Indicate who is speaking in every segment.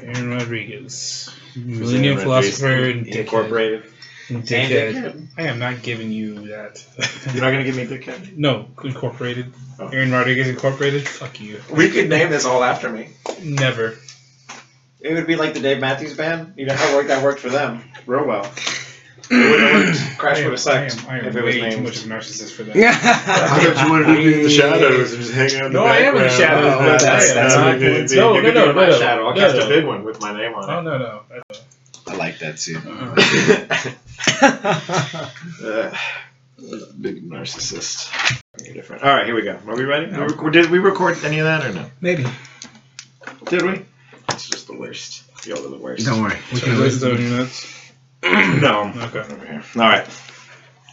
Speaker 1: by Aaron Rodriguez, millennium
Speaker 2: Rodriguez?
Speaker 1: philosopher and dickhead.
Speaker 2: Incorporated.
Speaker 1: And
Speaker 2: And
Speaker 1: dickhead.
Speaker 2: Dickhead.
Speaker 1: I am not giving you that.
Speaker 2: You're not gonna give me Dickhead?
Speaker 1: no, Incorporated.
Speaker 2: Oh.
Speaker 1: Aaron Rodriguez Incorporated. Fuck you.
Speaker 3: We could name this all after me.
Speaker 1: Never.
Speaker 3: It would be like the Dave Matthews Band. You know how work that worked for them real well. It would have worked. Crash
Speaker 1: I
Speaker 3: would
Speaker 1: am,
Speaker 3: have sucked
Speaker 1: I am, I am
Speaker 3: if it was
Speaker 1: way too
Speaker 3: named.
Speaker 1: much of a narcissist for that.
Speaker 2: I
Speaker 4: Yeah.
Speaker 2: thought you wanted to be in the shadows and just hang out in the
Speaker 1: No, I am in the
Speaker 2: background.
Speaker 1: shadows,
Speaker 2: Oh,
Speaker 1: but
Speaker 3: that's- that's
Speaker 2: you
Speaker 3: not
Speaker 2: could
Speaker 3: good.
Speaker 2: be-
Speaker 1: No,
Speaker 2: you
Speaker 1: no,
Speaker 2: could
Speaker 1: no,
Speaker 2: be in my
Speaker 1: no,
Speaker 2: shadow. I'll
Speaker 1: no,
Speaker 2: cast
Speaker 1: no.
Speaker 2: a big one with my name on it.
Speaker 1: Oh
Speaker 2: it.
Speaker 1: no no.
Speaker 4: I like that too.
Speaker 1: Uh-uh.
Speaker 2: Big narcissist. You're different. All right, here we go. Are we ready? We rec- did we record any of that or no?
Speaker 4: Maybe.
Speaker 2: Did we? It's just the worst. Y'all are the worst.
Speaker 4: Don't worry. We
Speaker 1: So
Speaker 4: can
Speaker 1: this those
Speaker 4: listen.
Speaker 1: On your nuts.
Speaker 2: no.
Speaker 1: Okay.
Speaker 2: Over here. All right.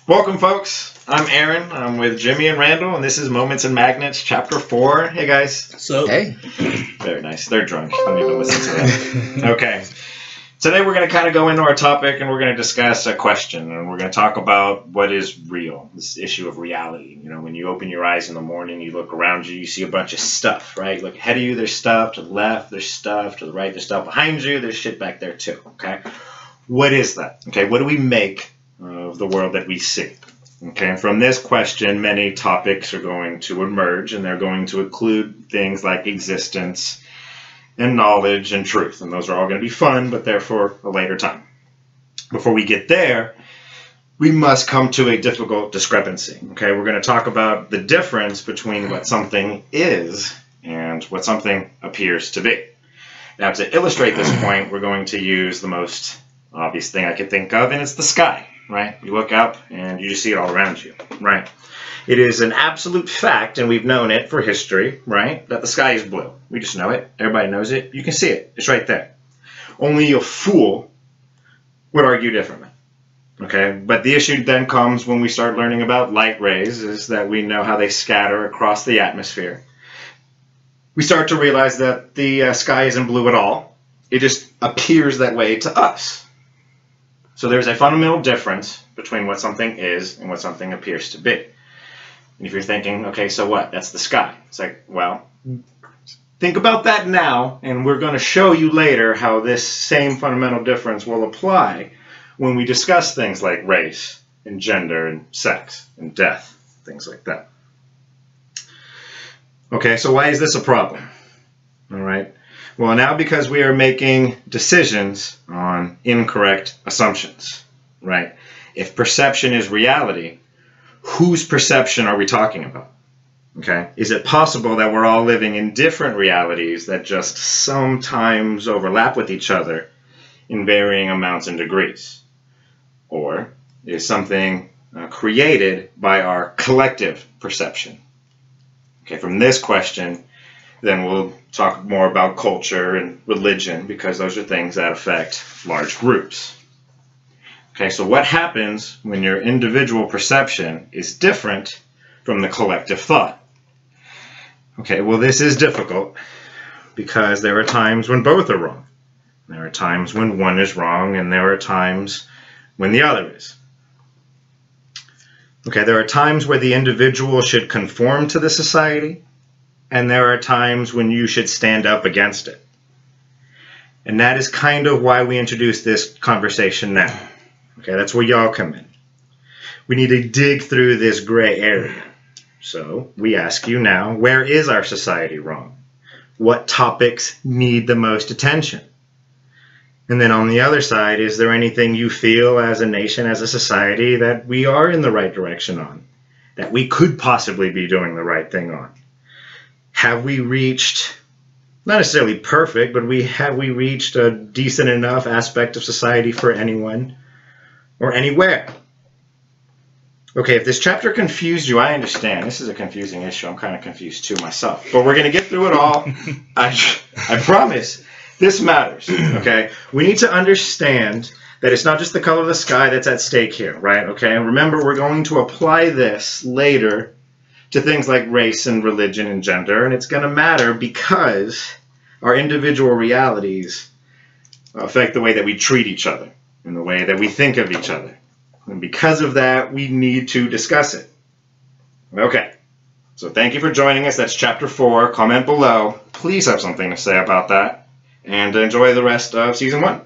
Speaker 2: Welcome, folks. I'm Aaron. I'm with Jimmy and Randall, and this is Moments and Magnets, Chapter 4. Hey, guys.
Speaker 1: So
Speaker 4: Hey.
Speaker 2: Very nice. They're drunk. Don't even listen to them. Okay. Today we're going to kind of go into our topic and we're going to discuss a question and we're going to talk about what is real, this issue of reality. You know, when you open your eyes in the morning, you look around you, you see a bunch of stuff, right? You look ahead of you, there's stuff. To the left, there's stuff. To the right, there's stuff. Behind you, there's shit back there too, okay? What is that? Okay, what do we make of the world that we see? Okay, and from this question, many topics are going to emerge and they're going to include things like existence, and knowledge and truth. And those are all going to be fun, but they're for a later time. Before we get there, we must come to a difficult discrepancy. Okay, we're going to talk about the difference between what something is and what something appears to be. Now, to illustrate this point, we're going to use the most obvious thing I could think of, and it's the sky, right? You look up and you just see it all around you, right? It is an absolute fact, and we've known it for history, right? That the sky is blue. We just know it. Everybody knows it. You can see it. It's right there. Only a fool would argue differently. Okay? But the issue then comes when we start learning about light rays, is that we know how they scatter across the atmosphere. We start to realize that the uh, sky isn't blue at all. It just appears that way to us. So there's a fundamental difference between what something is and what something appears to be. And if you're thinking, okay, so what? That's the sky. It's like, well, think about that now, and we're going to show you later how this same fundamental difference will apply when we discuss things like race and gender and sex and death, things like that. Okay, so why is this a problem? All right. Well, now because we are making decisions on incorrect assumptions, right? If perception is reality, whose perception are we talking about? Okay. Is it possible that we're all living in different realities that just sometimes overlap with each other in varying amounts and degrees? Or is something uh, created by our collective perception? Okay, from this question, then we'll talk more about culture and religion because those are things that affect large groups. Okay, so what happens when your individual perception is different from the collective thought? Okay, well, this is difficult because there are times when both are wrong. There are times when one is wrong, and there are times when the other is. Okay, there are times where the individual should conform to the society, and there are times when you should stand up against it. And that is kind of why we introduce this conversation now. Okay, that's where y'all come in. We need to dig through this gray area. So we ask you now where is our society wrong? What topics need the most attention? And then on the other side, is there anything you feel as a nation, as a society, that we are in the right direction on? That we could possibly be doing the right thing on? Have we reached not necessarily perfect, but we have we reached a decent enough aspect of society for anyone or anywhere? Okay, if this chapter confused you, I understand. This is a confusing issue. I'm kind of confused too myself. But we're going to get through it all. I, I promise. This matters. Okay? We need to understand that it's not just the color of the sky that's at stake here, right? Okay? And remember, we're going to apply this later to things like race and religion and gender, and it's going to matter because our individual realities affect the way that we treat each other and the way that we think of each other. And because of that, we need to discuss it. Okay. So thank you for joining us. That's chapter four. Comment below. Please have something to say about that. and enjoy the rest of season one.